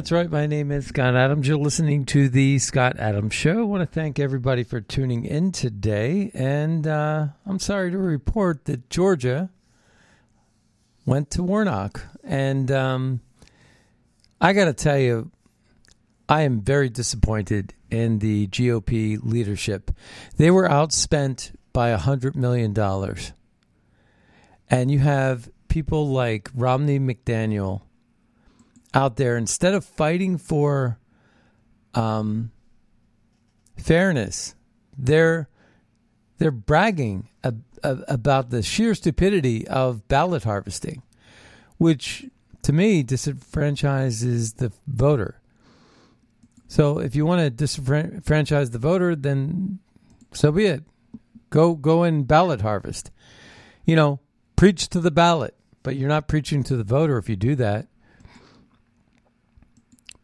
That's right. My name is Scott Adams. You're listening to the Scott Adams Show. I want to thank everybody for tuning in today. And uh, I'm sorry to report that Georgia went to Warnock. And um, I got to tell you, I am very disappointed in the GOP leadership. They were outspent by $100 million. And you have people like Romney McDaniel out there instead of fighting for um, fairness, they're they're bragging ab- ab- about the sheer stupidity of ballot harvesting, which to me disenfranchises the voter. So if you want to disenfranchise the voter, then so be it. Go go and ballot harvest. You know, preach to the ballot, but you're not preaching to the voter if you do that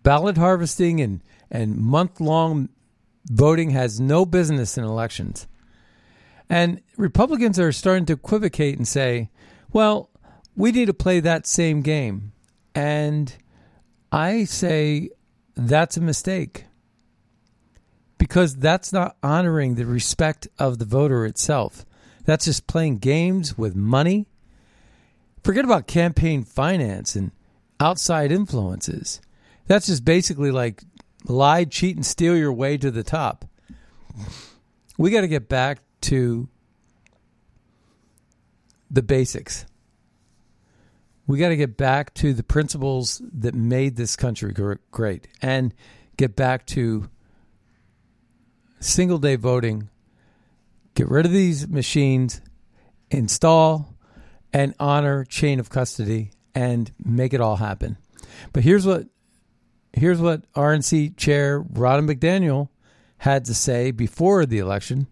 ballot harvesting and, and month long voting has no business in elections. And Republicans are starting to equivocate and say, well, we need to play that same game. And I say that's a mistake because that's not honoring the respect of the voter itself. That's just playing games with money. Forget about campaign finance and outside influences. That's just basically like lie, cheat, and steal your way to the top. We got to get back to the basics. We got to get back to the principles that made this country great and get back to single day voting. Get rid of these machines, install and honor chain of custody, and make it all happen. But here's what here's what RNC Chair Ronna McDaniel had to say before the election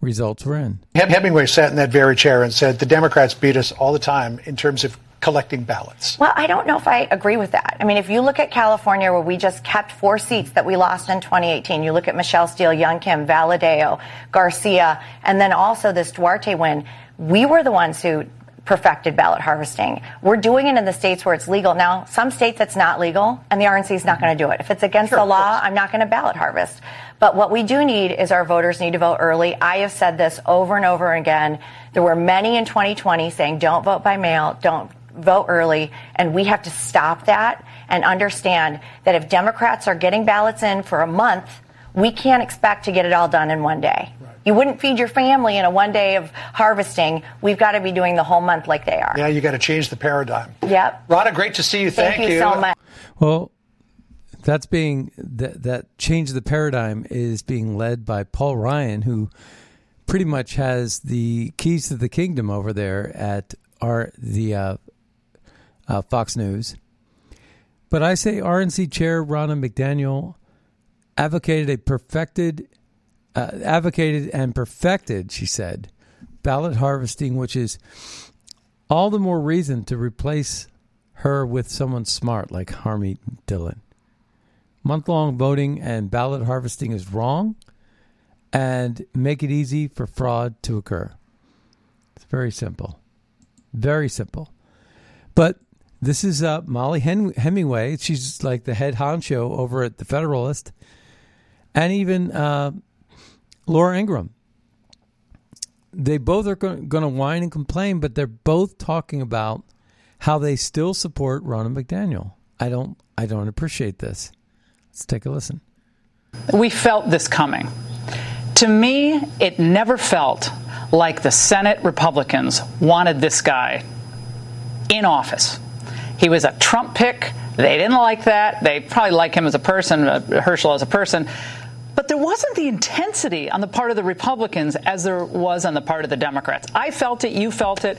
results were in. Hemingway sat in that very chair and said the Democrats beat us all the time in terms of collecting ballots. Well, I don't know if I agree with that. I mean, if you look at California, where we just kept four seats that we lost in 2018, you look at Michelle Steel, Young Kim, Valadao, Garcia, and then also this Duarte win. We were the ones who perfected ballot harvesting. We're doing it in the states where it's legal. Now, some states it's not legal, and the RNC is not going to do it. If it's against sure, the law, I'm not going to ballot harvest. But what we do need is our voters need to vote early. I have said this over and over again. There were many in 2020 saying don't vote by mail, don't vote early, and we have to stop that and understand that if Democrats are getting ballots in for a month, we can't expect to get it all done in one day. You wouldn't feed your family in a one day of harvesting. We've got to be doing the whole month like they are. Yeah, you got to change the paradigm. Yep. Ronna, great to see you. Thank, Thank you, you so much. Well, that's being that that change the paradigm is being led by Paul Ryan, who pretty much has the keys to the kingdom over there at our the uh, uh, Fox News. But I say RNC Chair Ronna McDaniel advocated a perfected uh, advocated and perfected, she said, ballot harvesting, which is all the more reason to replace her with someone smart like Harmeet Dillon. Month long voting and ballot harvesting is wrong and make it easy for fraud to occur. It's very simple. Very simple. But this is uh, Mollie Hem- Hemingway. She's like the head honcho over at the Federalist. And even uh, Laura Ingraham. They both are going to whine and complain, but they're both talking about how they still support Ronna McDaniel. I don't. I don't appreciate this. Let's take a listen. We felt this coming. To me, it never felt like the Senate Republicans wanted this guy in office. He was a Trump pick. They didn't like that. They probably like him as a person, uh, Herschel as a person. But there wasn't the intensity on the part of the Republicans as there was on the part of the Democrats. I felt it, you felt it.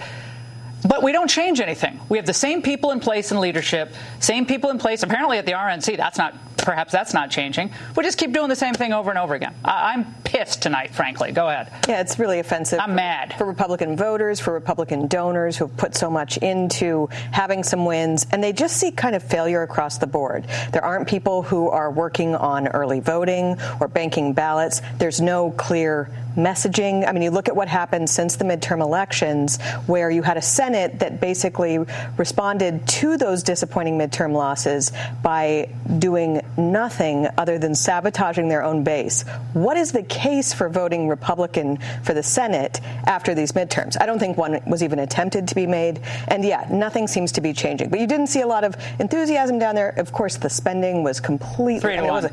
But we don't change anything. We have the same people in place in leadership, same people in place. Apparently at the RNC, that's not perhaps that's not changing. We just keep doing the same thing over and over again. I, am pissed tonight, frankly. Go ahead. Yeah, it's really offensive. I'm mad for Republican voters, for Republican donors who have put so much into having some wins, and they just see kind of failure across the board. There aren't people who are working on early voting or banking ballots. There's no clear messaging. I mean, you look at what happened since the midterm elections, where you had a Senate that basically responded to those disappointing midterm losses by doing nothing other than sabotaging their own base. What is the case for voting Republican for the Senate after these midterms? I don't think one was even attempted to be made. And yeah, nothing seems to be changing. But you didn't see a lot of enthusiasm down there. Of course, the spending was completely. Three to I mean, one.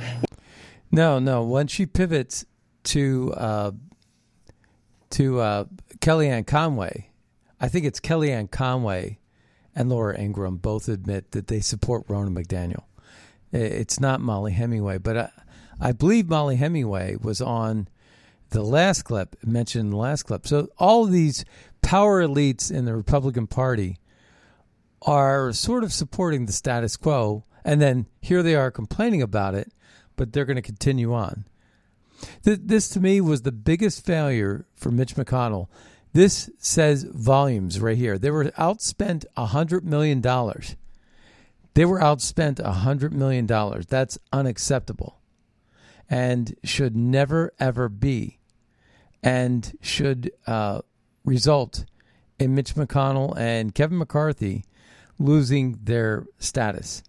no, no. When she pivots to uh, to uh, Kellyanne Conway, I think it's Kellyanne Conway and Laura Ingraham both admit that they support Ronna McDaniel. It's not Mollie Hemingway, but I, I believe Mollie Hemingway was on the last clip, mentioned in the last clip. So all of these power elites in the Republican Party are sort of supporting the status quo, and then here they are complaining about it, but they're going to continue on. This, to me, was the biggest failure for Mitch McConnell. This says volumes right here. They were outspent $100 million. They were outspent $100 million. That's unacceptable and should never, ever be, and should uh, result in Mitch McConnell and Kevin McCarthy losing their status.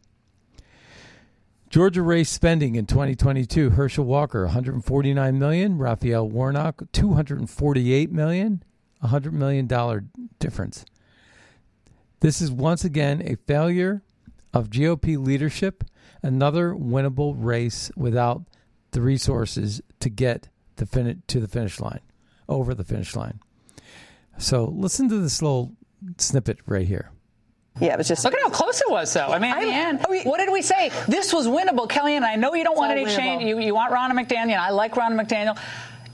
Georgia race spending in 2022: Herschel Walker 149 million, Raphael Warnock 248 million, 100 million dollar difference. This is once again a failure of GOP leadership, another winnable race without the resources to get the fin- to the finish line, over the finish line. So listen to this little snippet right here. Yeah, it was just. Look at how close it was, though. I mean, in the end, oh, what did we say? This was winnable, Kellyanne. I know you don't want any winnable. change. You, you want Ronna McDaniel. I like Ronna McDaniel.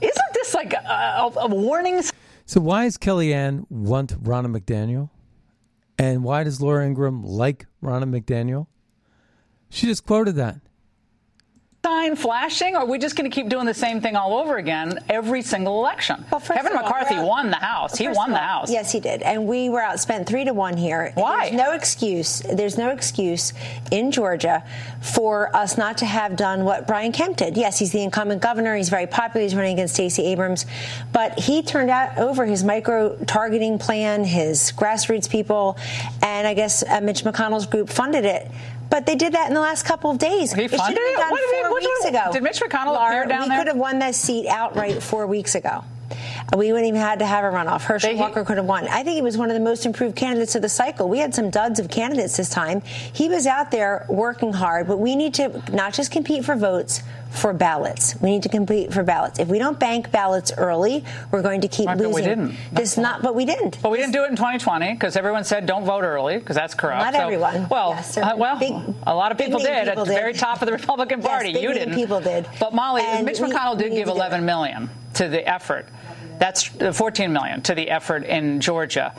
Isn't this like a, a, a warning? So why does Kellyanne want Ronna McDaniel? And why does Laura Ingraham like Ronna McDaniel? She just quoted that sign flashing, or are we just going to keep doing the same thing all over again every single election? Well, Kevin McCarthy all, won the House. He won the House. Yes, he did. And we were outspent three to one here. Why? There's no excuse. There's no excuse in Georgia for us not to have done what Brian Kemp did. Yes, he's the incumbent governor. He's very popular. He's running against Stacey Abrams. But he turned out over his micro targeting plan, his grassroots people, and I guess uh, Mitch McConnell's group funded it. But they did that in the last couple of days. He funded it? Done what four weeks ago. Did Mitch McConnell Laura, appear down we there? We could have won that seat outright four weeks ago. We wouldn't even had to have a runoff. Herschel they, Walker could have won. I think he was one of the most improved candidates of the cycle. We had some duds of candidates this time. He was out there working hard, but we need to not just compete for votes, for ballots. We need to compete for ballots. If we don't bank ballots early, we're going to keep right, losing. But we didn't. This not, but we didn't. But we didn't do it in 2020 because everyone said don't vote early because that's corrupt. Not so, everyone. Well, yes, uh, well, big, a lot of people did people at the very top of the Republican Party. Yes, you didn't. People did. But Mollie, and Mitch we, McConnell did give 11 million to the effort. That's uh, 14 million to the effort in Georgia.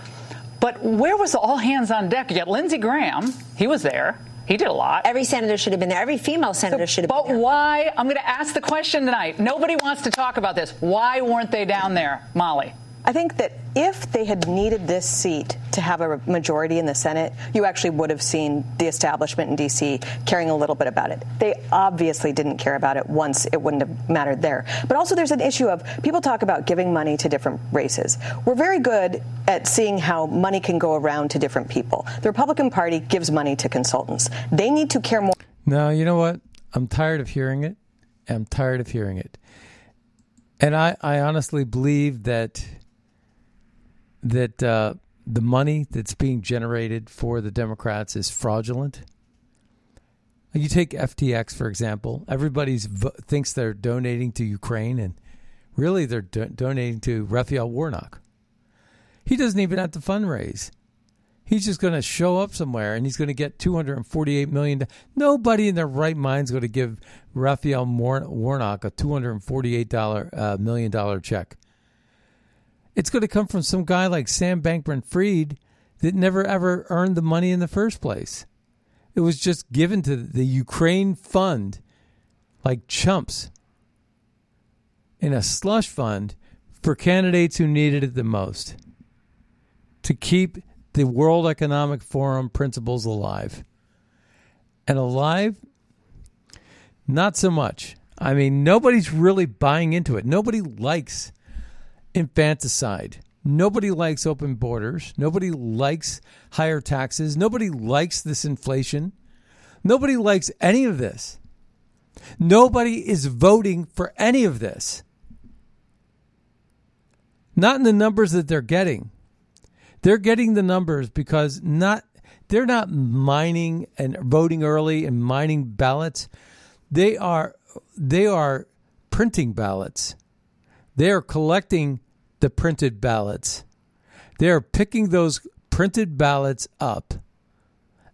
But where was all hands on deck? You got Lindsey Graham. He was there. He did a lot. Every senator should have been there. Every female senator should have been there. But why? I'm going to ask the question tonight. Nobody wants to talk about this. Why weren't they down there, Mollie? I think that if they had needed this seat to have a majority in the Senate, you actually would have seen the establishment in D.C. caring a little bit about it. They obviously didn't care about it once it wouldn't have mattered there. But also, there's an issue of people talk about giving money to different races. We're very good at seeing how money can go around to different people. The Republican Party gives money to consultants. They need to care more. No, you know what? I'm tired of hearing it. I'm tired of hearing it. And I, I honestly believe that that uh, the money that's being generated for the Democrats is fraudulent. You take FTX for example. Everybody thinks they're donating to Ukraine, and really they're do- donating to Raphael Warnock. He doesn't even have to fundraise. He's just going to show up somewhere and he's going to get 248 million. Nobody in their right mind is going to give Raphael Warnock a 248 dollar uh, million dollar check. It's going to come from some guy like Sam Bankman Fried that never ever earned the money in the first place. It was just given to the Ukraine fund like chumps in a slush fund for candidates who needed it the most to keep the World Economic Forum principles alive. And alive, not so much. I mean, nobody's really buying into it. Nobody likes infanticide. Nobody likes open borders. Nobody likes higher taxes. Nobody likes this inflation. Nobody likes any of this. Nobody is voting for any of this. Not in the numbers that they're getting. They're getting the numbers because not they're not mining and voting early and mining ballots. They are they are printing ballots. They are collecting the printed ballots. They are picking those printed ballots up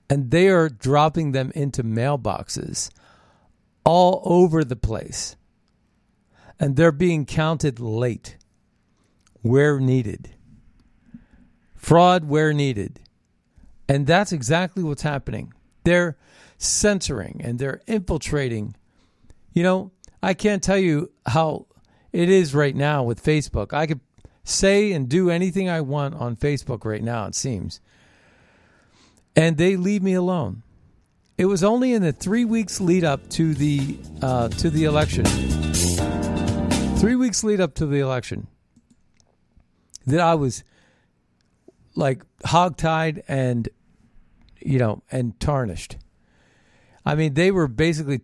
and they are dropping them into mailboxes all over the place. And they're being counted late where needed. Fraud where needed. And that's exactly what's happening. They're censoring and they're infiltrating. You know, I can't tell you how it is right now with Facebook. I could say and do anything I want on Facebook right now, it seems. And they leave me alone. It was only in the three weeks lead up to the uh, to the election. Three weeks lead up to the election that I was like hogtied and you know and tarnished. I mean, they were basically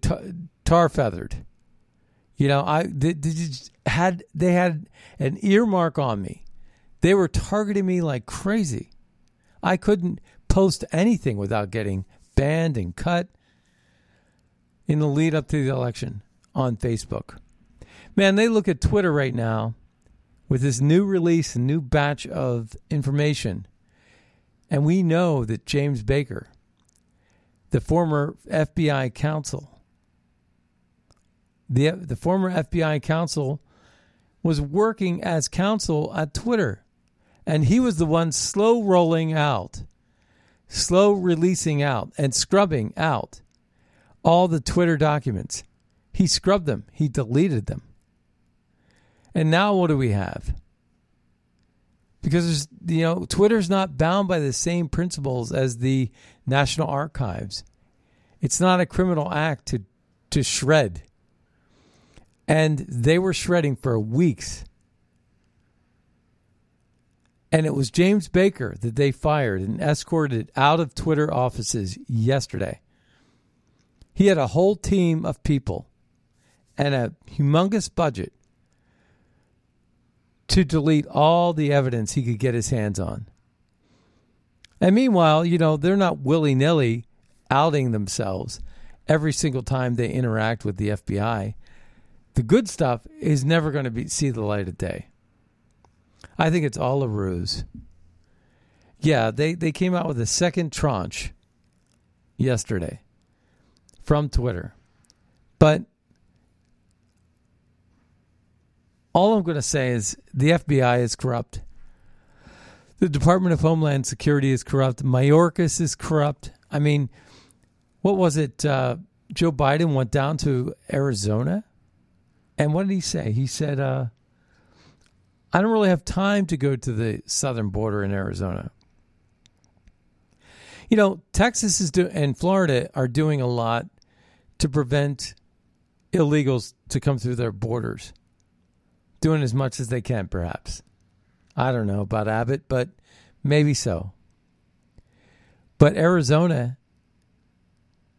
tar feathered. You know, I had they had an earmark on me. They were targeting me like crazy. I couldn't post anything without getting banned and cut in the lead up to the election on Facebook. Man, they look at Twitter right now with this new release, new batch of information. And we know that James Baker, the former FBI counsel, the, the former FBI counsel was working as counsel at Twitter. And he was the one slow rolling out, slow releasing out, and scrubbing out all the Twitter documents. He scrubbed them, he deleted them. And now what do we have? Because you know, Twitter's not bound by the same principles as the National Archives. It's not a criminal act to to shred. And they were shredding for weeks. And it was James Baker that they fired and escorted out of Twitter offices yesterday. He had a whole team of people and a humongous budget to delete all the evidence he could get his hands on. And meanwhile, you know, they're not willy nilly outing themselves every single time they interact with the FBI. The good stuff is never going to be see the light of day. I think it's all a ruse. Yeah, they, they came out with a second tranche yesterday from Twitter. But all I'm going to say is the FBI is corrupt. The Department of Homeland Security is corrupt. Mayorkas is corrupt. I mean, what was it? Uh, Joe Biden went down to Arizona, and what did he say? He said, uh, I don't really have time to go to the southern border in Arizona. You know, Texas is do- and Florida are doing a lot to prevent illegals to come through their borders. Doing as much as they can, perhaps. I don't know about Abbott, but maybe so. But Arizona,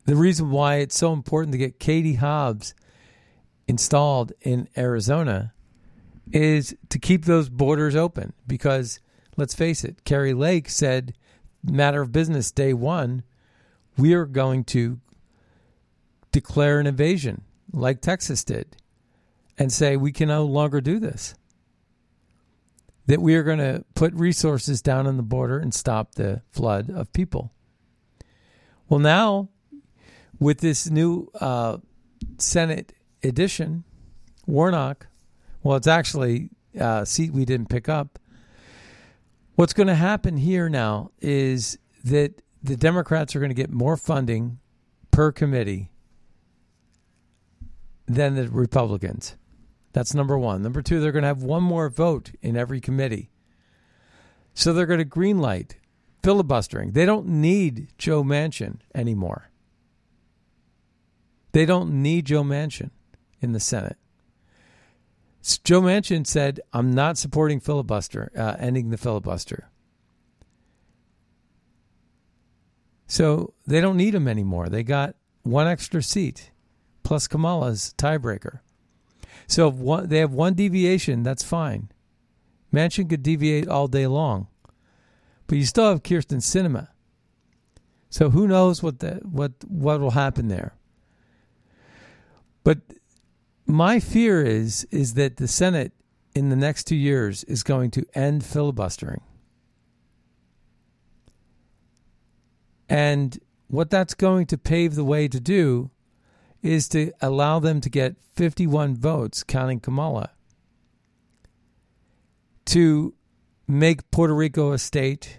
the reason why it's so important to get Katie Hobbs installed in Arizona is to keep those borders open because let's face it, Kari Lake said, matter of business day one, we are going to declare an invasion like Texas did and say we can no longer do this. That we are going to put resources down on the border and stop the flood of people. Well, now with this new uh, Senate edition, Warnock, well, it's actually a seat we didn't pick up. What's going to happen here now is that the Democrats are going to get more funding per committee than the Republicans. That's number one. Number two, they're going to have one more vote in every committee. So they're going to greenlight filibustering. They don't need Joe Manchin anymore. They don't need Joe Manchin in the Senate. Joe Manchin said, I'm not supporting filibuster, uh, ending the filibuster. So they don't need him anymore. They got one extra seat plus Kamala's tiebreaker. So one, they have one deviation, that's fine. Manchin could deviate all day long, but you still have Kyrsten Sinema. So who knows what the, what what will happen there? But my fear is is that the Senate in the next two years is going to end filibustering. And what that's going to pave the way to do is to allow them to get 51 votes, counting Kamala, to make Puerto Rico a state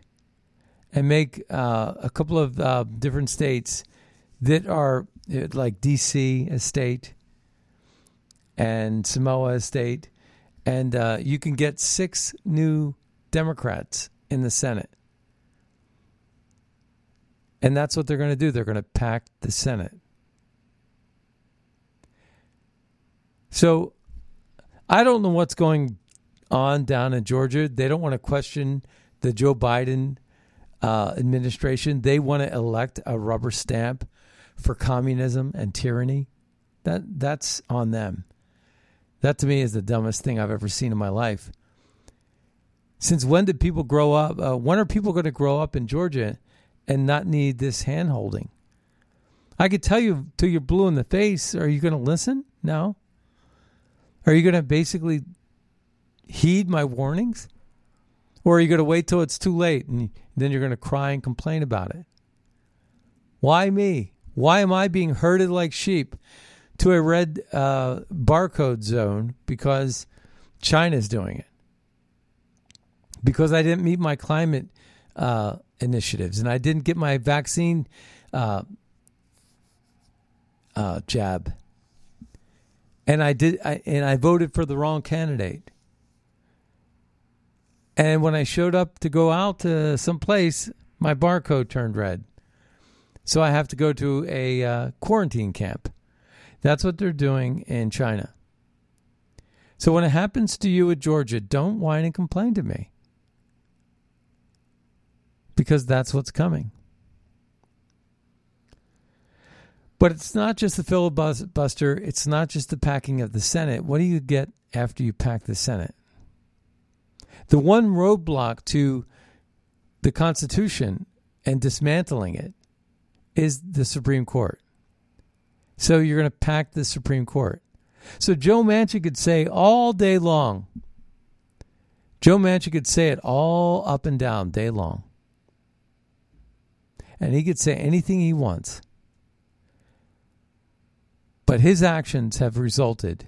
and make uh, a couple of uh, different states that are like DC a state and Samoa state. And uh, you can get six new Democrats in the Senate. And that's what they're going to do. They're going to pack the Senate. So I don't know what's going on down in Georgia. They don't want to question the Joe Biden uh, administration. They want to elect a rubber stamp for communism and tyranny. That that's on them. That to me is the dumbest thing I've ever seen in my life. Since when did people grow up? Uh, when are people going to grow up in Georgia and not need this hand holding? I could tell you till you're blue in the face. Are you going to listen? No. Are you going to basically heed my warnings? Or are you going to wait till it's too late and then you're going to cry and complain about it? Why me? Why am I being herded like sheep to a red uh, barcode zone because China's doing it? Because I didn't meet my climate uh, initiatives and I didn't get my vaccine uh, uh jab and I did, I, and I voted for the wrong candidate. And when I showed up to go out to some place, my barcode turned red. So I have to go to a uh, quarantine camp. That's what they're doing in China. So when it happens to you at Georgia, don't whine and complain to me. Because that's what's coming. But it's not just the filibuster, it's not just the packing of the Senate. What do you get after you pack the Senate? The one roadblock to the Constitution and dismantling it is the Supreme Court. So you're going to pack the Supreme Court. So Joe Manchin could say all day long, Joe Manchin could say it all up and down day long. And he could say anything he wants. But his actions have resulted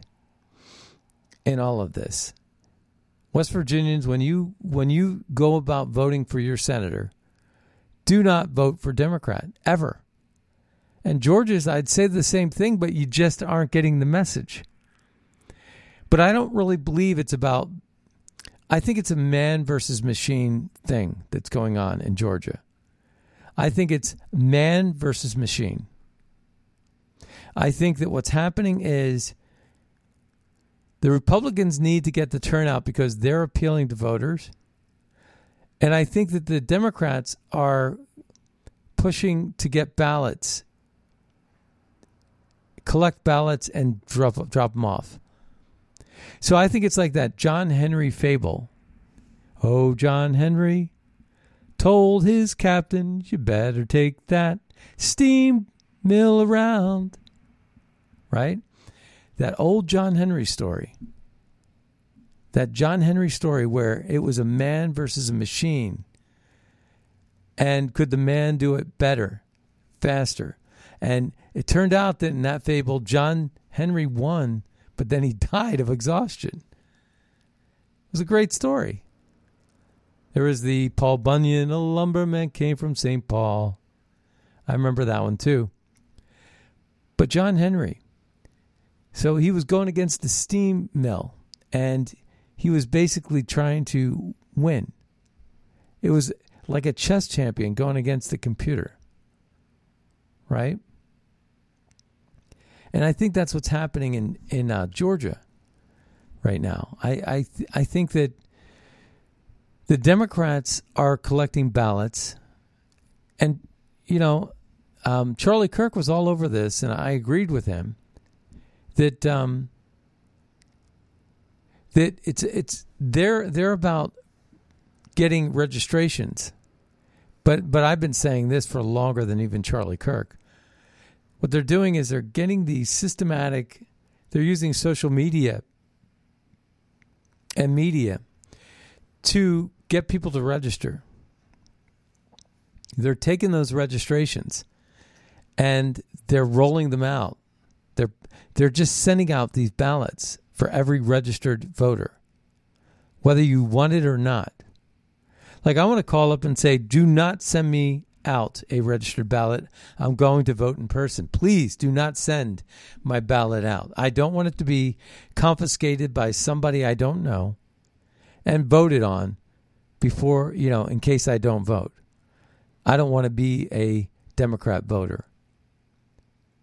in all of this. West Virginians, when you when you go about voting for your senator, do not vote for Democrat ever. And Georgia's, I'd say the same thing, but you just aren't getting the message. But I don't really believe it's about I think it's a man versus machine thing that's going on in Georgia. I think it's man versus machine. I think that what's happening is the Republicans need to get the turnout because they're appealing to voters. And I think that the Democrats are pushing to get ballots, collect ballots, and drop, drop them off. So I think it's like that John Henry fable. Oh, John Henry told his captain, you better take that steam mill around. Right? That old John Henry story. That John Henry story where it was a man versus a machine. And could the man do it better, faster? And it turned out that in that fable, John Henry won, but then he died of exhaustion. It was a great story. There was the Paul Bunyan, a lumberman came from St. Paul. I remember that one too. But John Henry, so he was going against the steam mill and he was basically trying to win. It was like a chess champion going against the computer. Right? And I think that's what's happening in in uh, Georgia right now. I I th- I think that the Democrats are collecting ballots, and you know, um, Charlie Kirk was all over this, and I agreed with him that um, that it's it's they're they're about getting registrations, but but I've been saying this for longer than even Charlie Kirk. What they're doing is they're getting the systematic. They're using social media and media to get people to register. They're taking those registrations and they're rolling them out. They're they're just sending out these ballots for every registered voter, whether you want it or not. Like I want to call up and say, "Do not send me out a registered ballot. I'm going to vote in person. Please do not send my ballot out. I don't want it to be confiscated by somebody I don't know and voted on before, you know, in case I don't vote. I don't want to be a Democrat voter.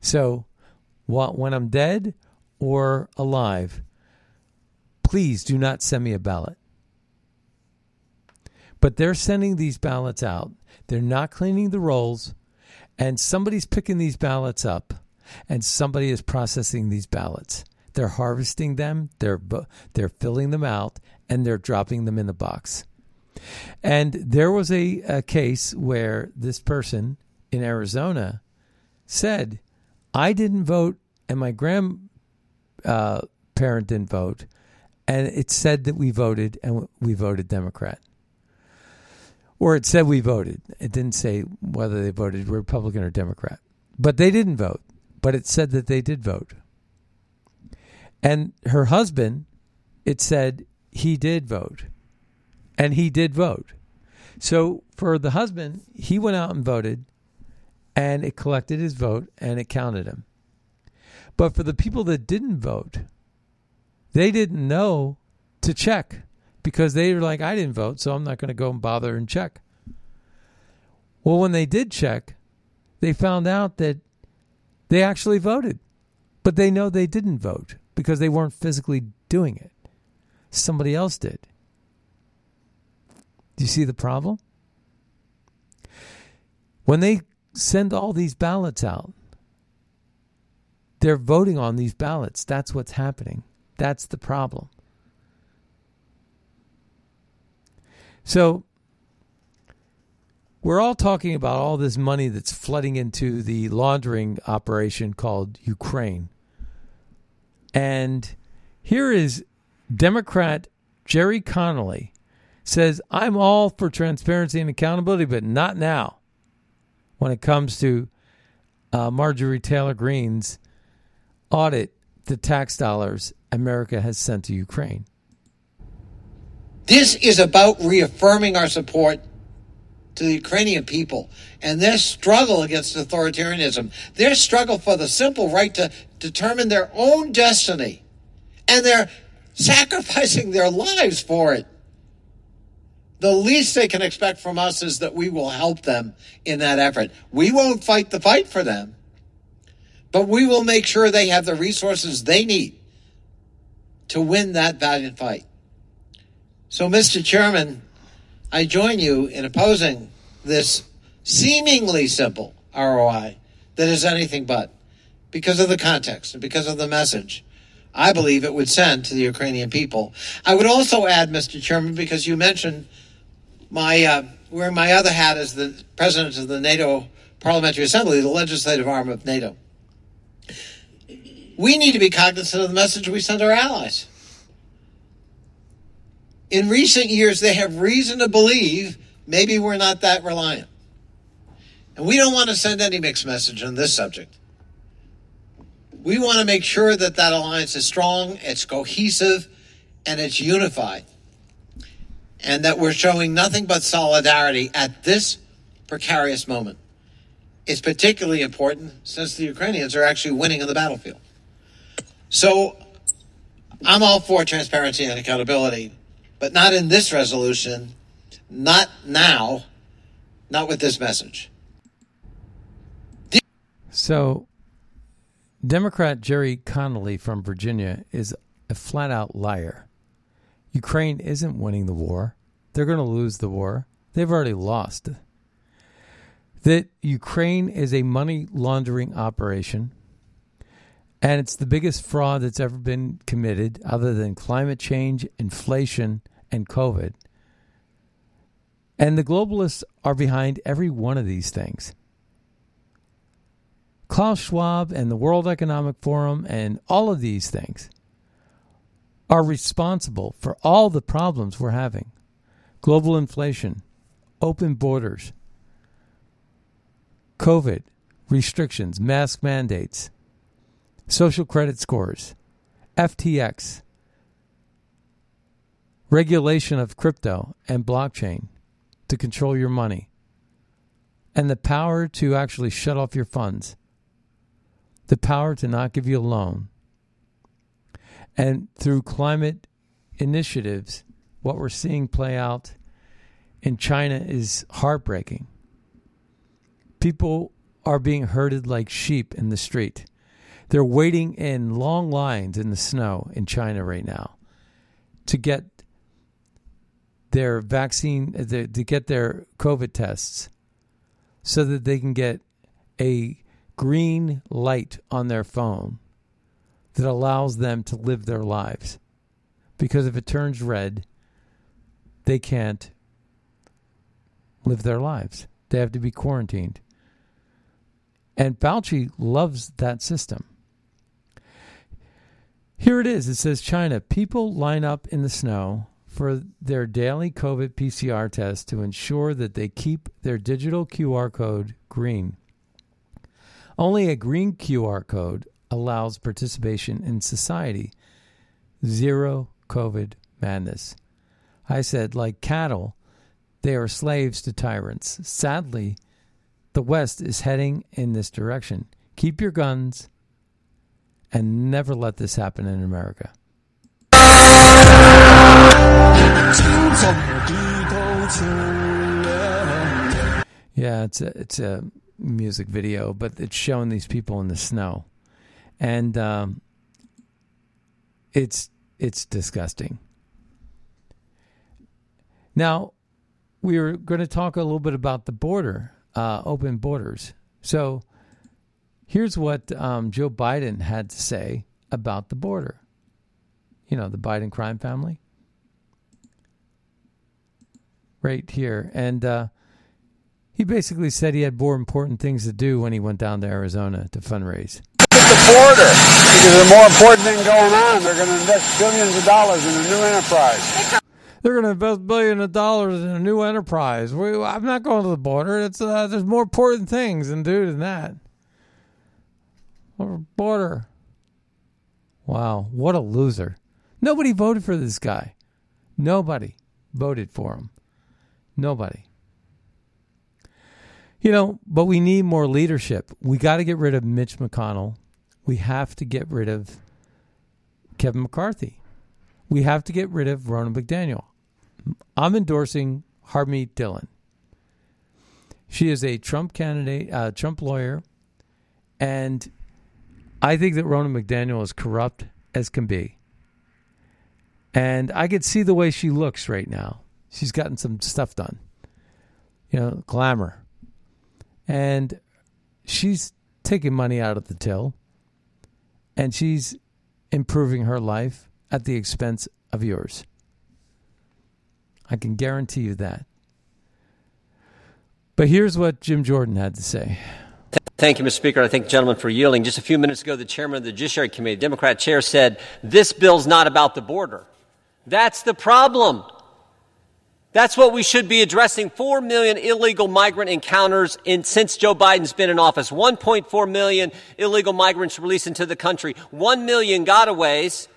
So, when I'm dead or alive, please do not send me a ballot. But they're sending these ballots out. They're not cleaning the rolls, and somebody's picking these ballots up, and somebody is processing these ballots. They're harvesting them, they're they're filling them out, and they're dropping them in the box. And there was a, a case where this person in Arizona said, I didn't vote and my grandparent uh, didn't vote. And it said that we voted and we voted Democrat. Or it said we voted. It didn't say whether they voted Republican or Democrat. But they didn't vote. But it said that they did vote. And her husband, it said he did vote and he did vote. So for the husband, he went out and voted, and it collected his vote and it counted him. But for the people that didn't vote, they didn't know to check because they were like, I didn't vote, so I'm not going to go and bother and check. Well, when they did check, they found out that they actually voted, but they know they didn't vote because they weren't physically doing it. Somebody else did. Do you see the problem? When they send all these ballots out, they're voting on these ballots. That's what's happening. That's the problem. So, we're all talking about all this money that's flooding into the laundering operation called Ukraine. And here is Democrat Gerry Connolly says, I'm all for transparency and accountability, but not now when it comes to uh, Marjorie Taylor Greene's audit the tax dollars America has sent to Ukraine. This is about reaffirming our support to the Ukrainian people and their struggle against authoritarianism, their struggle for the simple right to determine their own destiny. And they're sacrificing their lives for it. the least they can expect from us is that we will help them in that effort. We won't fight the fight for them, but we will make sure they have the resources they need to win that valiant fight. So, Mr. Chairman, I join you in opposing this seemingly simple ROI that is anything but because of the context and because of the message I believe it would send to the Ukrainian people. I would also add, Mr. Chairman, because you mentioned my uh, wearing my other hat as the president of the NATO Parliamentary Assembly, the legislative arm of NATO. We need to be cognizant of the message we send our allies. In recent years, they have reason to believe maybe we're not that reliant. And we don't want to send any mixed message on this subject. We want to make sure that that alliance is strong, it's cohesive, and it's unified. And that we're showing nothing but solidarity at this precarious moment. It's particularly important since the Ukrainians are actually winning on the battlefield. So I'm all for transparency and accountability, but not in this resolution, not now, not with this message. So, Democrat Gerry Connolly from Virginia is a flat out liar. Ukraine isn't winning the war. They're going to lose the war. They've already lost. That Ukraine is a money laundering operation and it's the biggest fraud that's ever been committed other than climate change, inflation, and COVID. And the globalists are behind every one of these things. Klaus Schwab and the World Economic Forum and all of these things are responsible for all the problems we're having global inflation, open borders, COVID, restrictions, mask mandates, social credit scores, FTX, regulation of crypto and blockchain to control your money, and the power to actually shut off your funds the power to not give you a loan. And through climate initiatives, what we're seeing play out in China is heartbreaking. People are being herded like sheep in the street. They're waiting in long lines in the snow in China right now to get their vaccine, uh, to get their COVID tests so that they can get a green light on their phone that allows them to live their lives. Because if it turns red, they can't live their lives. They have to be quarantined. And Fauci loves that system. Here it is. It says China. People line up in the snow for their daily COVID PCR test to ensure that they keep their digital QR code green. Only a green QR code allows participation in society. Zero COVID madness. I said, like cattle, they are slaves to tyrants. Sadly, the West is heading in this direction. Keep your guns and never let this happen in America. Yeah, it's a, it's a music video, but it's showing these people in the snow, and um, it's it's disgusting. Now, we were going to talk a little bit about the border, uh, open borders. So, here's what um, Joe Biden had to say about the border. You know, the Biden crime family, right here, and. Uh, he basically said he had more important things to do when he went down to Arizona to fundraise. At The border, because there's more important thing going on. They're going to invest billions of dollars in a new enterprise. They're going to invest billions of dollars in a new enterprise. We, I'm not going to the border. It's uh, there's more important things to do than that. Border. Wow, what a loser! Nobody voted for this guy. Nobody voted for him. Nobody. You know, but we need more leadership. We got to get rid of Mitch McConnell. We have to get rid of Kevin McCarthy. We have to get rid of Ronna McDaniel. I'm endorsing Harmeet Dillon. She is a Trump candidate, uh, Trump lawyer, and I think that Ronna McDaniel is corrupt as can be. And I could see the way she looks right now. She's gotten some stuff done, you know, glamour. And she's taking money out of the till and she's improving her life at the expense of yours. I can guarantee you that. But here's what Jim Jordan had to say. Thank you, Mr. Speaker. I thank the gentleman for yielding. Just a few minutes ago, the chairman of the Judiciary Committee, Democrat chair, said, This bill's not about the border. That's the problem. That's what we should be addressing. Four million illegal migrant encounters in, since Joe Biden's been in office. 1.4 million illegal migrants released into the country. 1 million gotaways.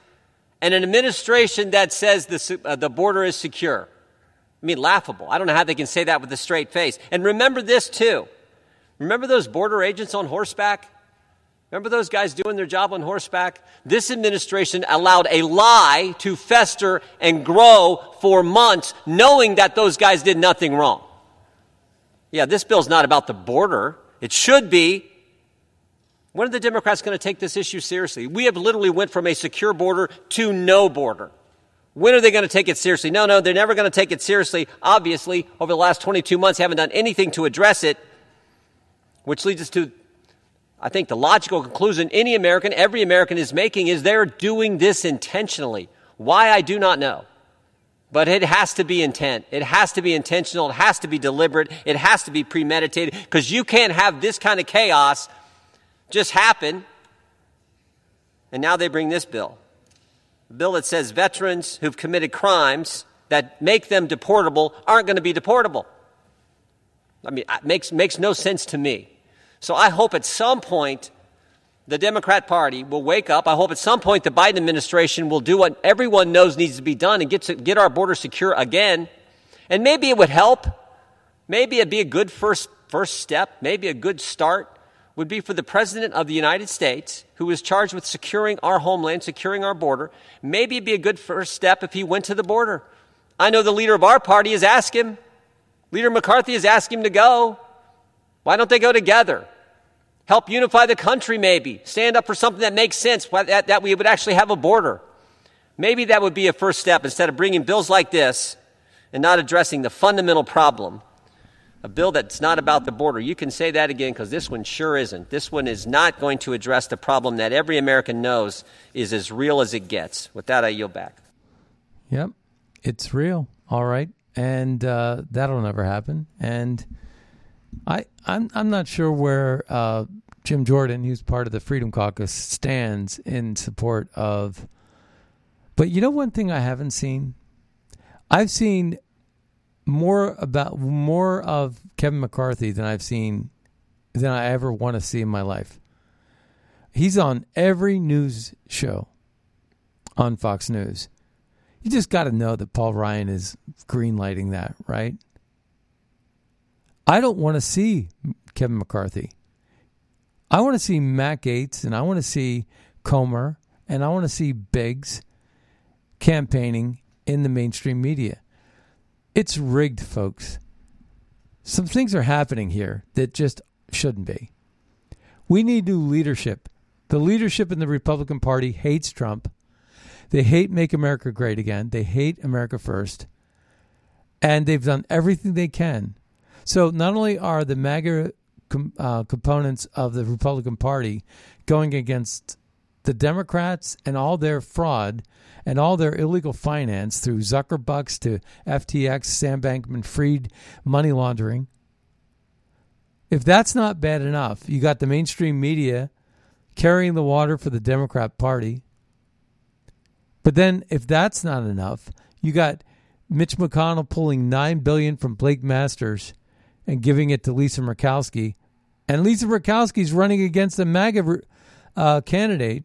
And an administration that says the, uh, the border is secure. I mean, laughable. I don't know how they can say that with a straight face. And remember this, too. Remember those border agents on horseback? Remember those guys doing their job on horseback? This administration allowed a lie to fester and grow for months, knowing that those guys did nothing wrong. Yeah, this bill's not about the border. It should be. When are the Democrats going to take this issue seriously? We have literally went from a secure border to no border. When are they going to take it seriously? No, no, they're never going to take it seriously. Obviously, over the last 22 months, haven't done anything to address it, which leads us to I think the logical conclusion any American, every American is making is they're doing this intentionally. Why, I do not know. But it has to be intent. It has to be intentional. It has to be deliberate. It has to be premeditated because you can't have this kind of chaos just happen. And now they bring this bill. A bill that says veterans who've committed crimes that make them deportable aren't going to be deportable. I mean, it makes, makes no sense to me. So I hope at some point the Democrat Party will wake up. I hope at some point the Biden administration will do what everyone knows needs to be done and get, to, get our border secure again. And maybe it would help. Maybe it'd be a good first, first step. Maybe a good start would be for the President of the United States, who is charged with securing our homeland, securing our border. Maybe it'd be a good first step if he went to the border. I know the leader of our party has asked him. Leader McCarthy has asked him to go. Why don't they go together? Help unify the country, maybe. Stand up for something that makes sense, that, we would actually have a border. Maybe that would be a first step instead of bringing bills like this and not addressing the fundamental problem. A bill that's not about the border. You can say that again because this one sure isn't. This one is not going to address the problem that every American knows is as real as it gets. With that, I yield back. Yep, it's real. All right. And uh, that'll never happen. And I I'm I'm not sure where uh, Jim Jordan, who's part of the Freedom Caucus, stands in support of. But you know one thing I haven't seen, I've seen more about more of Kevin McCarthy than I've seen than I ever want to see in my life. He's on every news show on Fox News. You just got to know that Paul Ryan is greenlighting that, right? I don't want to see Kevin McCarthy. I want to see Matt Gaetz and I want to see Comer and I want to see Biggs campaigning in the mainstream media. It's rigged, folks. Some things are happening here that just shouldn't be. We need new leadership. The leadership in the Republican Party hates Trump. They hate Make America Great Again. They hate America First. And they've done everything they can so not only are the MAGA com- uh, components of the Republican Party going against the Democrats and all their fraud and all their illegal finance through Zuckerbucks to FTX, Sam Bankman money laundering. If that's not bad enough, you got the mainstream media carrying the water for the Democrat Party. But then if that's not enough, you got Mitch McConnell pulling 9 billion from Blake Masters and giving it to Lisa Murkowski. And Lisa Murkowski's running against a MAGA uh, candidate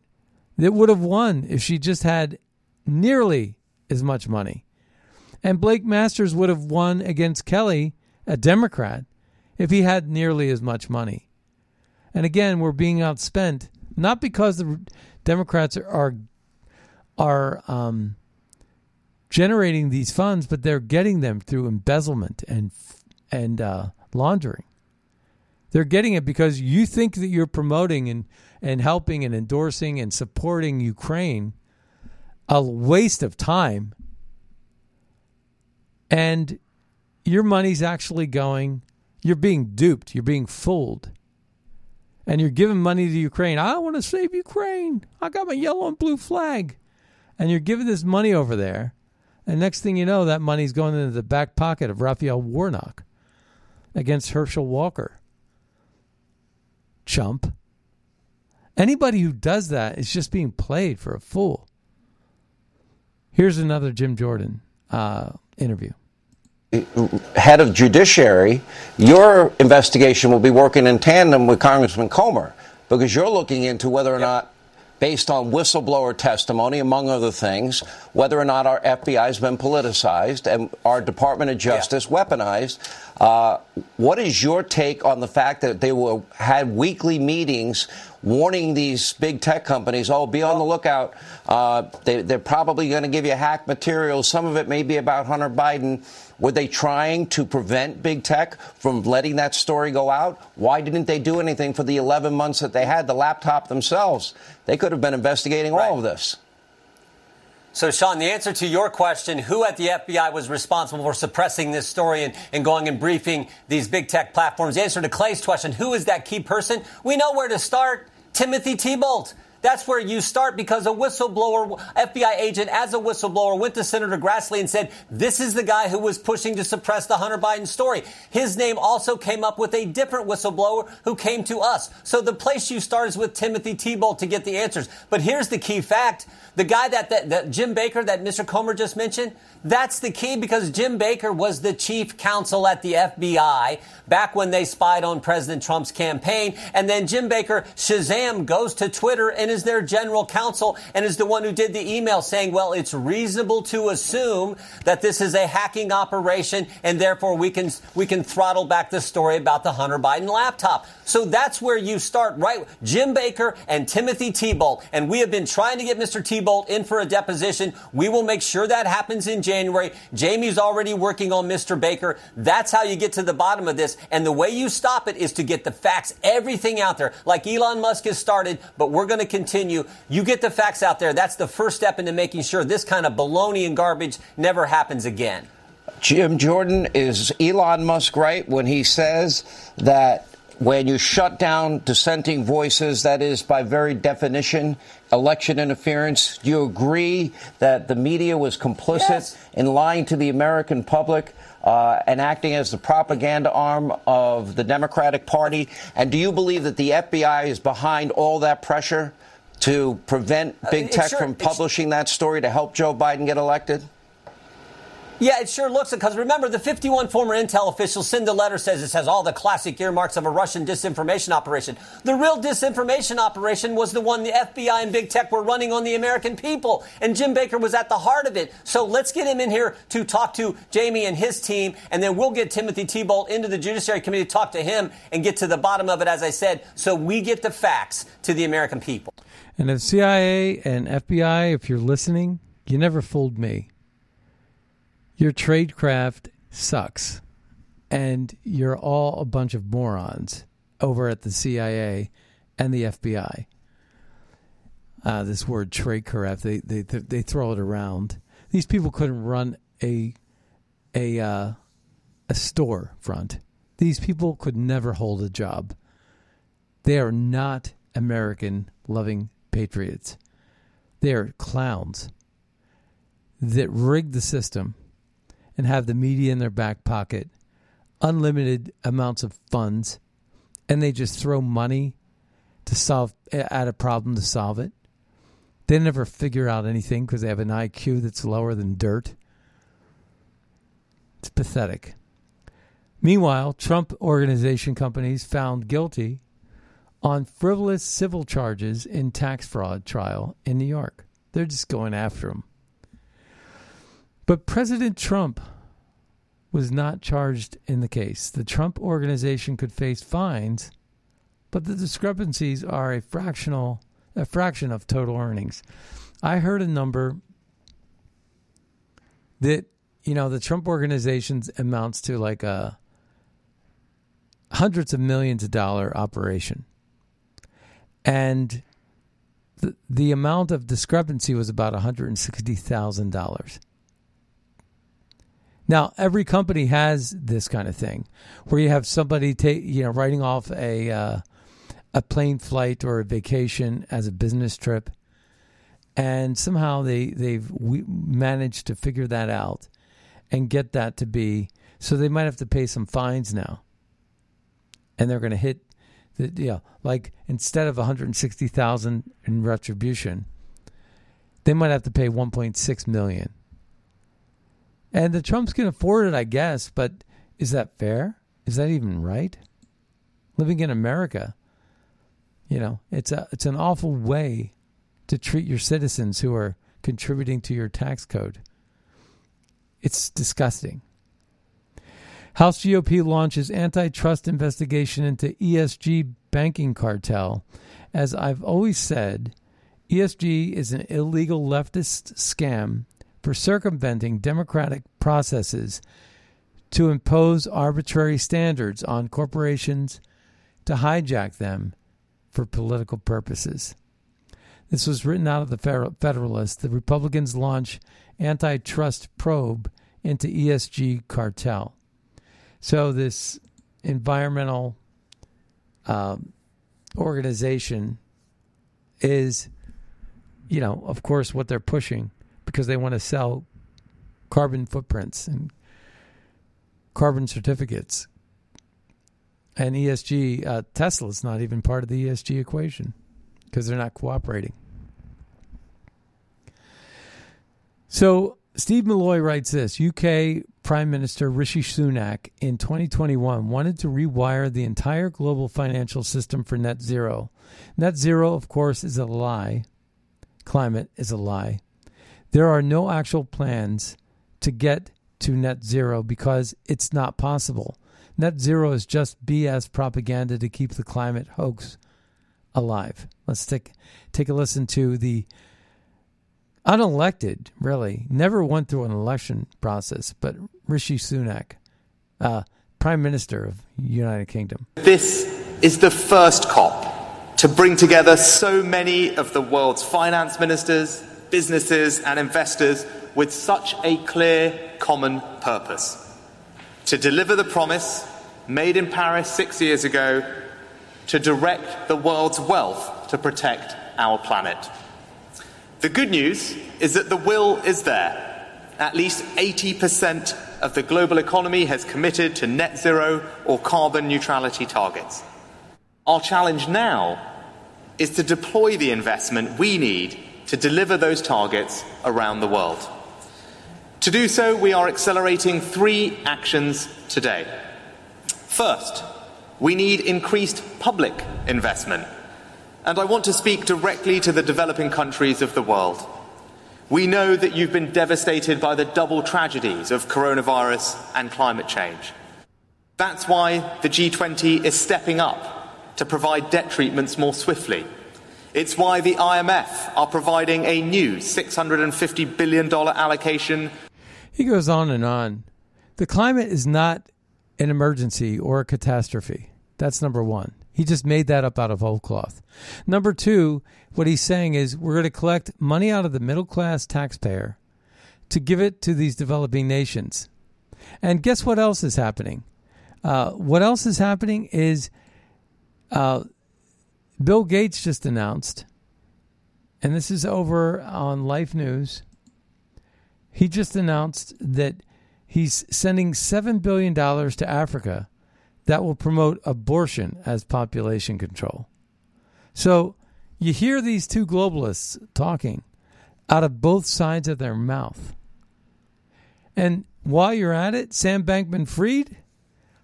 that would have won if she just had nearly as much money. And Blake Masters would have won against Kelly, a Democrat, if he had nearly as much money. And again, we're being outspent not because the Democrats are are um, generating these funds, but they're getting them through embezzlement and and uh, laundering. They're getting it because you think that you're promoting and, and helping and endorsing and supporting Ukraine. A waste of time. And your money's actually going, you're being duped, you're being fooled. And you're giving money to Ukraine. I want to save Ukraine. I got my yellow and blue flag. And you're giving this money over there. And next thing you know, that money's going into the back pocket of Raphael Warnock against Herschel Walker. Chump. Anybody who does that is just being played for a fool. Here's another Jim Jordan uh, interview head of judiciary, your investigation will be working in tandem with Congressman Comer because you're looking into whether or yep. not, based on whistleblower testimony, among other things, whether or not our FBI has been politicized and our Department of Justice yeah. weaponized. Uh, what is your take on the fact that they were, had weekly meetings warning these big tech companies, oh, be on the lookout. Uh, they, they're probably going to give you hack materials. Some of it may be about Hunter Biden. Were they trying to prevent big tech from letting that story go out? Why didn't they do anything for the 11 months that they had the laptop themselves? They could have been investigating right. all of this. So, Sean, the answer to your question, who at the FBI was responsible for suppressing this story and, and going and briefing these big tech platforms? The answer to Clay's question, who is that key person? We know where to start. Timothy Thibault. That's where you start because a whistleblower, FBI agent, as a whistleblower, went to Senator Grassley and said, This is the guy who was pushing to suppress the Hunter Biden story. His name also came up with a different whistleblower who came to us. So the place you start is with Timothy Thibault to get the answers. But here's the key fact the guy that, that, that Jim Baker, that Mr. Comer just mentioned, that's the key because Jim Baker was the chief counsel at the FBI back when they spied on President Trump's campaign. And then Jim Baker, Shazam, goes to Twitter and is their general counsel and is the one who did the email saying, well, it's reasonable to assume that this is a hacking operation and therefore we can, we can throttle back the story about the Hunter Biden laptop. So that's where you start, right? Jim Baker and Timothy Thibault. And we have been trying to get Mr. Thibault in for a deposition. We will make sure that happens in January. Jamie's already working on Mr. Baker. That's how you get to the bottom of this. And the way you stop it is to get the facts, everything out there, like Elon Musk has started, but we're going to continue. You get the facts out there. That's the first step into making sure this kind of baloney and garbage never happens again. Jim Jordan, is Elon Musk right when he says that when you shut down dissenting voices, that is by very definition election interference. Do you agree that the media was complicit yes. in lying to the American public uh, and acting as the propaganda arm of the Democratic Party? And do you believe that the FBI is behind all that pressure to prevent uh, big tech sure, from publishing that story to help Joe Biden get elected? Yeah, it sure looks it. Because remember, the 51 former intel officials send a letter says it has all the classic earmarks of a Russian disinformation operation. The real disinformation operation was the one the FBI and big tech were running on the American people, and Jim Baker was at the heart of it. So let's get him in here to talk to Jamie and his team, and then we'll get Timothy Thibault into the Judiciary Committee to talk to him and get to the bottom of it, as I said, so we get the facts to the American people. And the CIA and FBI, if you're listening, you never fooled me your tradecraft sucks and you're all a bunch of morons over at the CIA and the FBI. Uh, this word tradecraft, they, they they throw it around. These people couldn't run a a uh, a store front. These people could never hold a job. They are not American loving patriots. They are clowns that rigged the system and have the media in their back pocket, unlimited amounts of funds, and they just throw money to solve at a problem to solve it. They never figure out anything because they have an IQ that's lower than dirt. It's pathetic. Meanwhile, Trump organization companies found guilty on frivolous civil charges in tax fraud trial in New York. They're just going after him. But President Trump was not charged in the case. The Trump organization could face fines, but the discrepancies are a fractional a fraction of total earnings. I heard a number that you know the Trump organizations amounts to like a hundreds of millions of dollar operation, and the the amount of discrepancy was about one hundred and sixty thousand dollars. Now, every company has this kind of thing, where you have somebody take you know writing off a uh, a plane flight or a vacation as a business trip, and somehow they they've managed to figure that out and get that to be so they might have to pay some fines now, and they're going to hit the you know, like instead of one hundred sixty thousand in retribution, they might have to pay one point six million and the Trumps can afford it, I guess, but is that fair? Is that even right? Living in America, you know, it's a it's an awful way to treat your citizens who are contributing to your tax code. It's disgusting. House GOP launches antitrust investigation into ESG banking cartel. As I've always said, ESG is an illegal leftist scam for circumventing democratic processes to impose arbitrary standards on corporations to hijack them for political purposes. This was written out of the Federalist. The Republicans launch antitrust probe into ESG cartel. So this environmental um, organization is, you know, of course, what they're pushing because they want to sell carbon footprints and carbon certificates. And ESG, uh, Tesla's not even part of the ESG equation because they're not cooperating. So Steve Milloy writes this UK Prime Minister Rishi Sunak in 2021 wanted to rewire the entire global financial system for net zero. Net zero, of course, is a lie. Climate is a lie. There are no actual plans to get to net zero because it's not possible. Net zero is just BS propaganda to keep the climate hoax alive. Let's take take a listen to the unelected, really, never went through an election process, but Rishi Sunak, uh, Prime Minister of United Kingdom. This is the first COP to bring together so many of the world's finance ministers, businesses, and investors with such a clear common purpose to deliver the promise made in Paris six years ago to direct the world's wealth to protect our planet. The good news is that the will is there. At least 80% of the global economy has committed to net zero or carbon neutrality targets. Our challenge now is to deploy the investment we need to deliver those targets around the world. To do so, we are accelerating three actions today. First, we need increased public investment. And I want to speak directly to the developing countries of the world. We know that you've been devastated by the double tragedies of coronavirus and climate change. That's why the G20 is stepping up to provide debt treatments more swiftly it's why the IMF are providing a new $650 billion allocation. He goes on and on. The climate is not an emergency or a catastrophe. That's number one. He just made that up out of whole cloth. Number two, what he's saying is we're going to collect money out of the middle class taxpayer to give it to these developing nations. And guess what else is happening? Uh, what else is happening is uh, Bill Gates just announced, and this is over on Life News. He just announced that he's sending $7 billion to Africa that will promote abortion as population control. So you hear these two globalists talking out of both sides of their mouth. And while you're at it, Sam Bankman Fried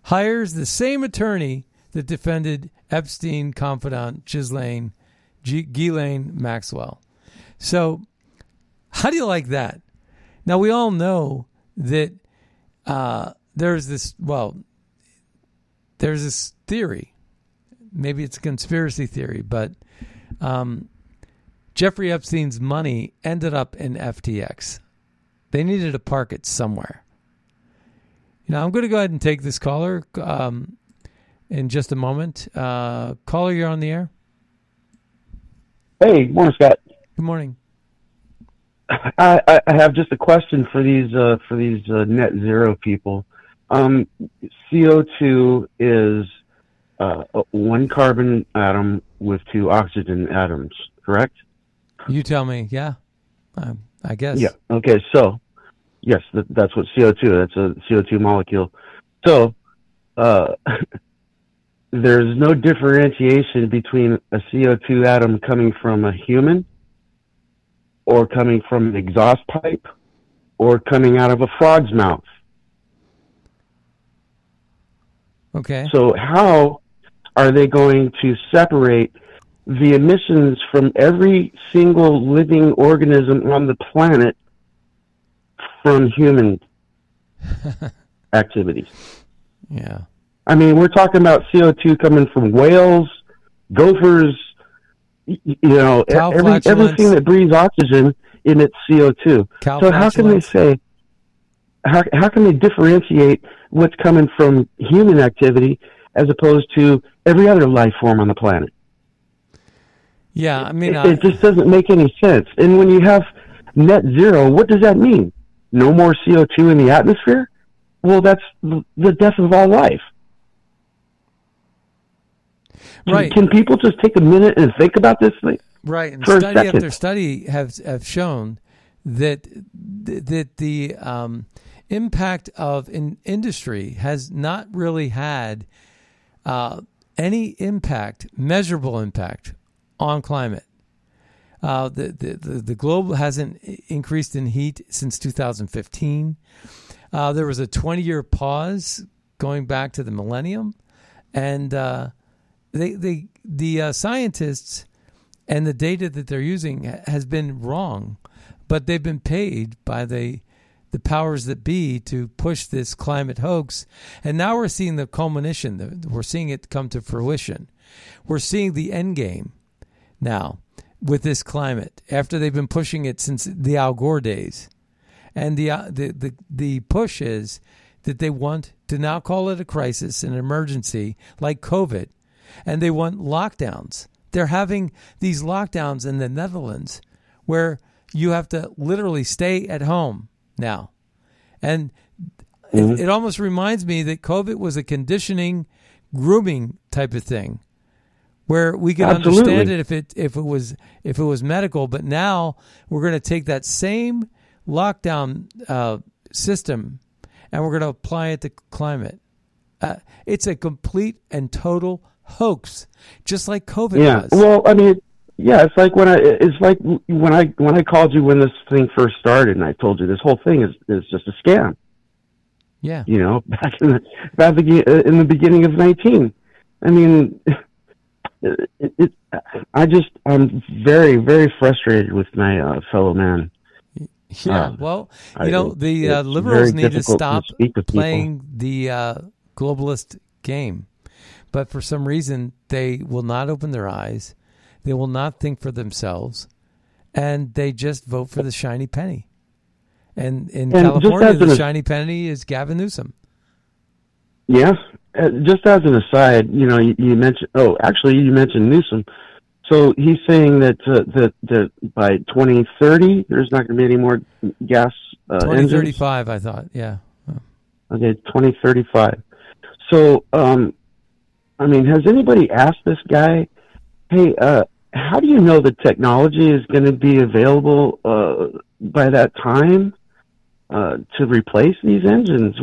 hires the same attorney that defended Epstein confidant Ghislaine, G- Ghislaine Maxwell. So, how do you like that? Now, we all know that uh, there's this, well, there's this theory. Maybe it's a conspiracy theory, but um, Jeffrey Epstein's money ended up in FTX. They needed to park it somewhere. You know, I'm going to go ahead and take this caller um, in just a moment. Uh, caller, you're on the air. Hey, morning, Scott. Good morning. I, I have just a question for these uh, for these uh, net zero people. Um, CO2 is uh, one carbon atom with two oxygen atoms, correct? You tell me. Yeah, um, I guess. Yeah. Okay. So, yes, that, that's what CO2. That's a CO2 molecule. So, uh, there's no differentiation between a CO2 atom coming from a human, or coming from an exhaust pipe, or coming out of a frog's mouth. Okay. So, how are they going to separate the emissions from every single living organism on the planet from human activities? Yeah. I mean, we're talking about CO2 coming from whales, gophers, you know, Cow every, everything that breathes oxygen emits CO2. Cow so how can they say, how, how can they differentiate what's coming from human activity as opposed to every other life form on the planet? Yeah, I mean, it, I, it just doesn't make any sense. And when you have net zero, what does that mean? No more CO2 in the atmosphere? Well, that's the the death of all life. Right. Can people just take a minute and think about this thing? Right, and study second? after study have have shown that that the um, impact of in industry has not really had uh, any impact, measurable impact on climate. Uh, the, the, the the globe hasn't increased in heat since 2015. Uh, there was a 20 year pause going back to the millennium, and uh, they they the uh, scientists and the data that they're using has been wrong, but they've been paid by the the powers that be to push this climate hoax, and now we're seeing the culmination. We're seeing it come to fruition. We're seeing the end game now with this climate after they've been pushing it since the Al Gore days, and the uh, the the the push is that they want to now call it a crisis, an emergency like COVID, and they want lockdowns. They're having these lockdowns in the Netherlands where you have to literally stay at home now. And it, it almost reminds me that COVID was a conditioning, grooming type of thing where we could Absolutely. understand it if it if it was if it was medical, but now we're going to take that same lockdown uh, system and we're going to apply it to climate. Uh, it's a complete and total hoax, just like COVID yeah. was. Well, I mean, yeah, it's like when I it's like when I when I called you when this thing first started, and I told you this whole thing is is just a scam. yeah. You know, back in the back the, in the beginning of nineteen. I mean, it, it, I just I'm very very frustrated with my uh, fellow man. Yeah, Um, well, I- you know, the uh, liberals need to difficult to stop people. playing the uh, globalist game. But for some reason, they will not open their eyes. They will not think for themselves. And they just vote for the shiny penny. And in And California, as an the shiny penny is Gavin Newsom. Yeah. Just as an aside, you know, you, you mentioned. Oh, actually, you mentioned Newsom. So he's saying that uh, that that by 2030, there's not going to be any more gas uh, engines. 2035, I thought. Yeah. Okay, 2035. So, um, I mean, has anybody asked this guy, hey, uh, how do you know the technology is going to be available uh, by that time uh, to replace these engines?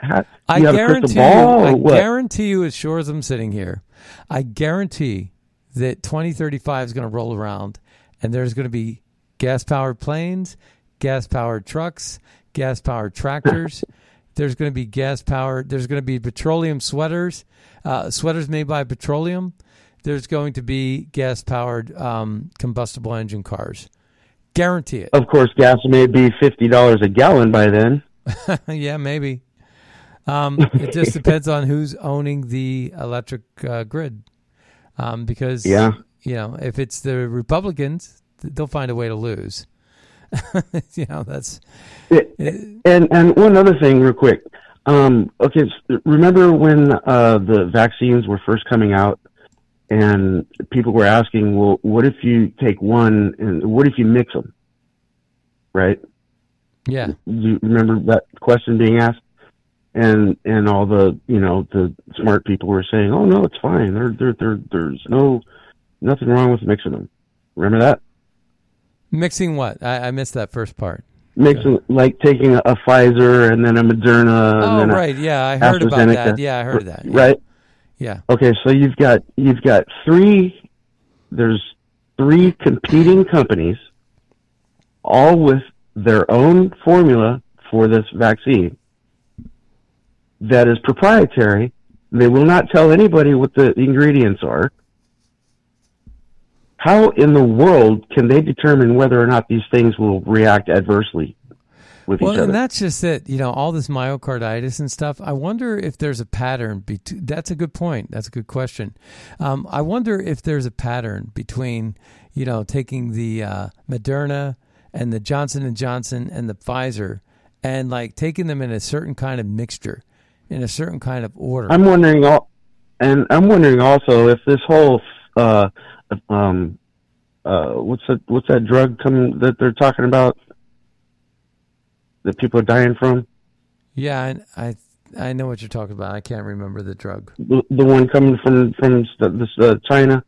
How- I you have a guarantee you, I guarantee you, as sure as I'm sitting here, I guarantee that 2035 is going to roll around and there's going to be gas powered planes, gas powered trucks, gas powered tractors. there's going to be gas powered, there's going to be petroleum sweaters, uh, sweaters made by petroleum. There's going to be gas powered um, combustible engine cars. Guarantee it. Of course, gas may be fifty dollars a gallon by then. yeah, maybe. Um, it just depends on who's owning the electric uh, grid. Um, because Yeah. you know, if it's the Republicans, they'll find a way to lose. you know, that's and and one other thing, real quick. Um, okay, s- remember when uh, the vaccines were first coming out, and people were asking, "Well, what if you take one, and what if you mix them?" Right? yeah. Do You remember that question being asked, and and all the you know the smart people were saying, "Oh no, it's fine. There there there there's no nothing wrong with mixing them." Remember that? Mixing what? I, I missed that first part. Mixing like taking a, a Pfizer and then a Moderna. and Oh, then a right. Yeah, I heard about that. Yeah, I heard that. Yeah. Right. Yeah. Okay, so you've got you've got three. There's three competing companies, all with their own formula for this vaccine. That is proprietary. They will not tell anybody what the ingredients are. How in the world can they determine whether or not these things will react adversely with Well, each other? Well, and that's just it. You know, all this myocarditis and stuff. I wonder if there's a pattern. Bet- that's a good point. That's a good question. Um, I wonder if there's a pattern between, you know, taking the uh, Moderna and the Johnson and Johnson and the Pfizer, and like taking them in a certain kind of mixture, in a certain kind of order. I'm wondering all, and I'm wondering also if this whole, uh, um, uh, what's that? What's that drug coming that they're talking about that people are dying from? yeah, I, I I know what you're talking about. I can't remember the drug. The, the one coming from from this uh, China?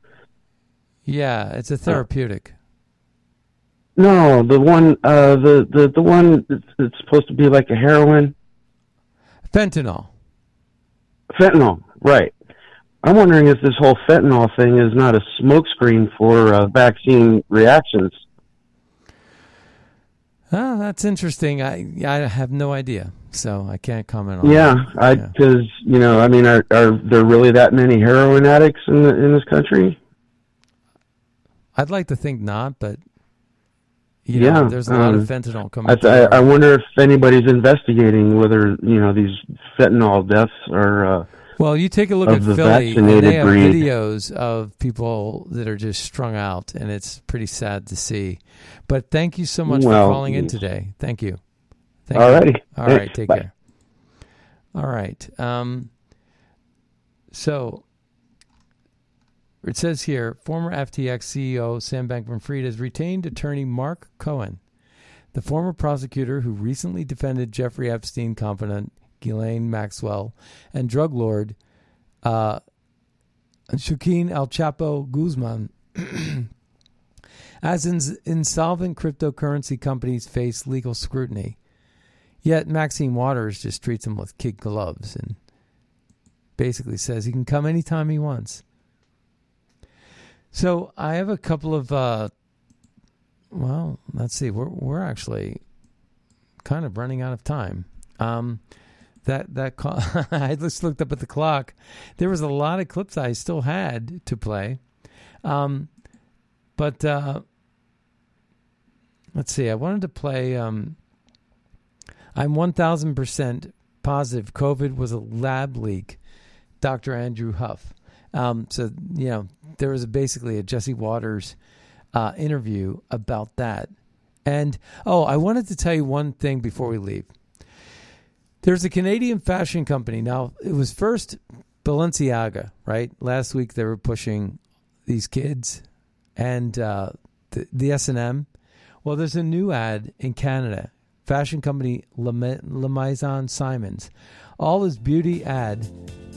Yeah, it's a therapeutic. No, the one, uh, the the the one that's, that's supposed to be like a heroin, Fentanyl. fentanyl, right? I'm wondering if this whole fentanyl thing is not a smokescreen for uh, vaccine reactions. Ah, that's interesting. I I have no idea, so I can't comment on. Yeah, that. I because you know, I mean, are are there really that many heroin addicts in the, in this country? I'd like to think not, but you yeah, know, there's a lot of um, fentanyl coming. I, I, I wonder if anybody's investigating whether you know these fentanyl deaths are. Uh, well, you take a look at the Philly, and they have breed. videos of people that are just strung out, and it's pretty sad to see. But thank you so much Well, for calling in today. Thank you. Thank Alrighty. You. All right. Thanks. Take Bye. care. All right. Um, so it says here former FTX CEO Sam Bankman Fried has retained attorney Mark Cohen, the former prosecutor who recently defended Jeffrey Epstein confidant Ghislaine Maxwell and drug lord uh, Joaquin El Chapo Guzman. As ins- insolvent cryptocurrency companies face legal scrutiny, yet Maxine Waters just treats him with kid gloves and basically says he can come anytime he wants. So I have a couple of, uh, well, let's see, we're we're actually kind of running out of time. Um, that that I just looked up at the clock. There was a lot of clips I still had to play, um, but uh, let's see. I wanted to play. Um, I'm 1,000% positive COVID was a lab leak. Dr. Andrew Huff. Um, so you know there was basically a Jesse Watters uh, interview about that. And oh, I wanted to tell you one thing before we leave. There's a Canadian fashion company. Now, it was first Balenciaga, right? Last week they were pushing these kids and uh, the, the S&M. Well, there's a new ad in Canada. Fashion company Le, Le Maison Simons. All is beauty ad.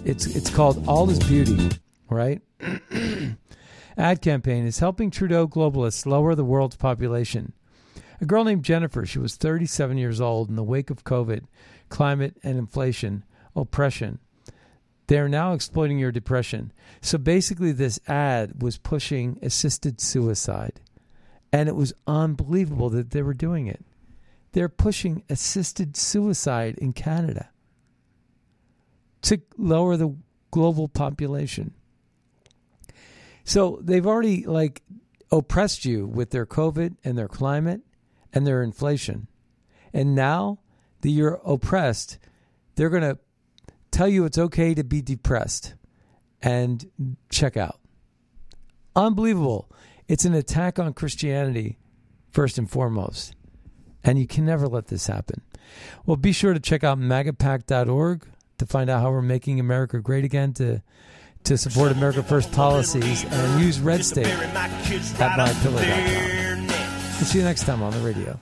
It's it's called All is Beauty, right? ad campaign is helping Trudeau globalists lower the world's population. A girl named Jennifer, she was 37 years old in the wake of COVID, climate and inflation, oppression. They're now exploiting your depression. So basically, this ad was pushing assisted suicide. And it was unbelievable that they were doing it. They're pushing assisted suicide in Canada to lower the global population. So they've already like oppressed you with their COVID and their climate and their inflation. And now that you're oppressed, they're going to tell you it's okay to be depressed and check out. Unbelievable. It's an attack on Christianity, first and foremost. And you can never let this happen. Well, be sure to check out magapack.org to find out how we're making America great again to to support America First policies and use Red State at mypillow.com. We'll see you next time on the radio.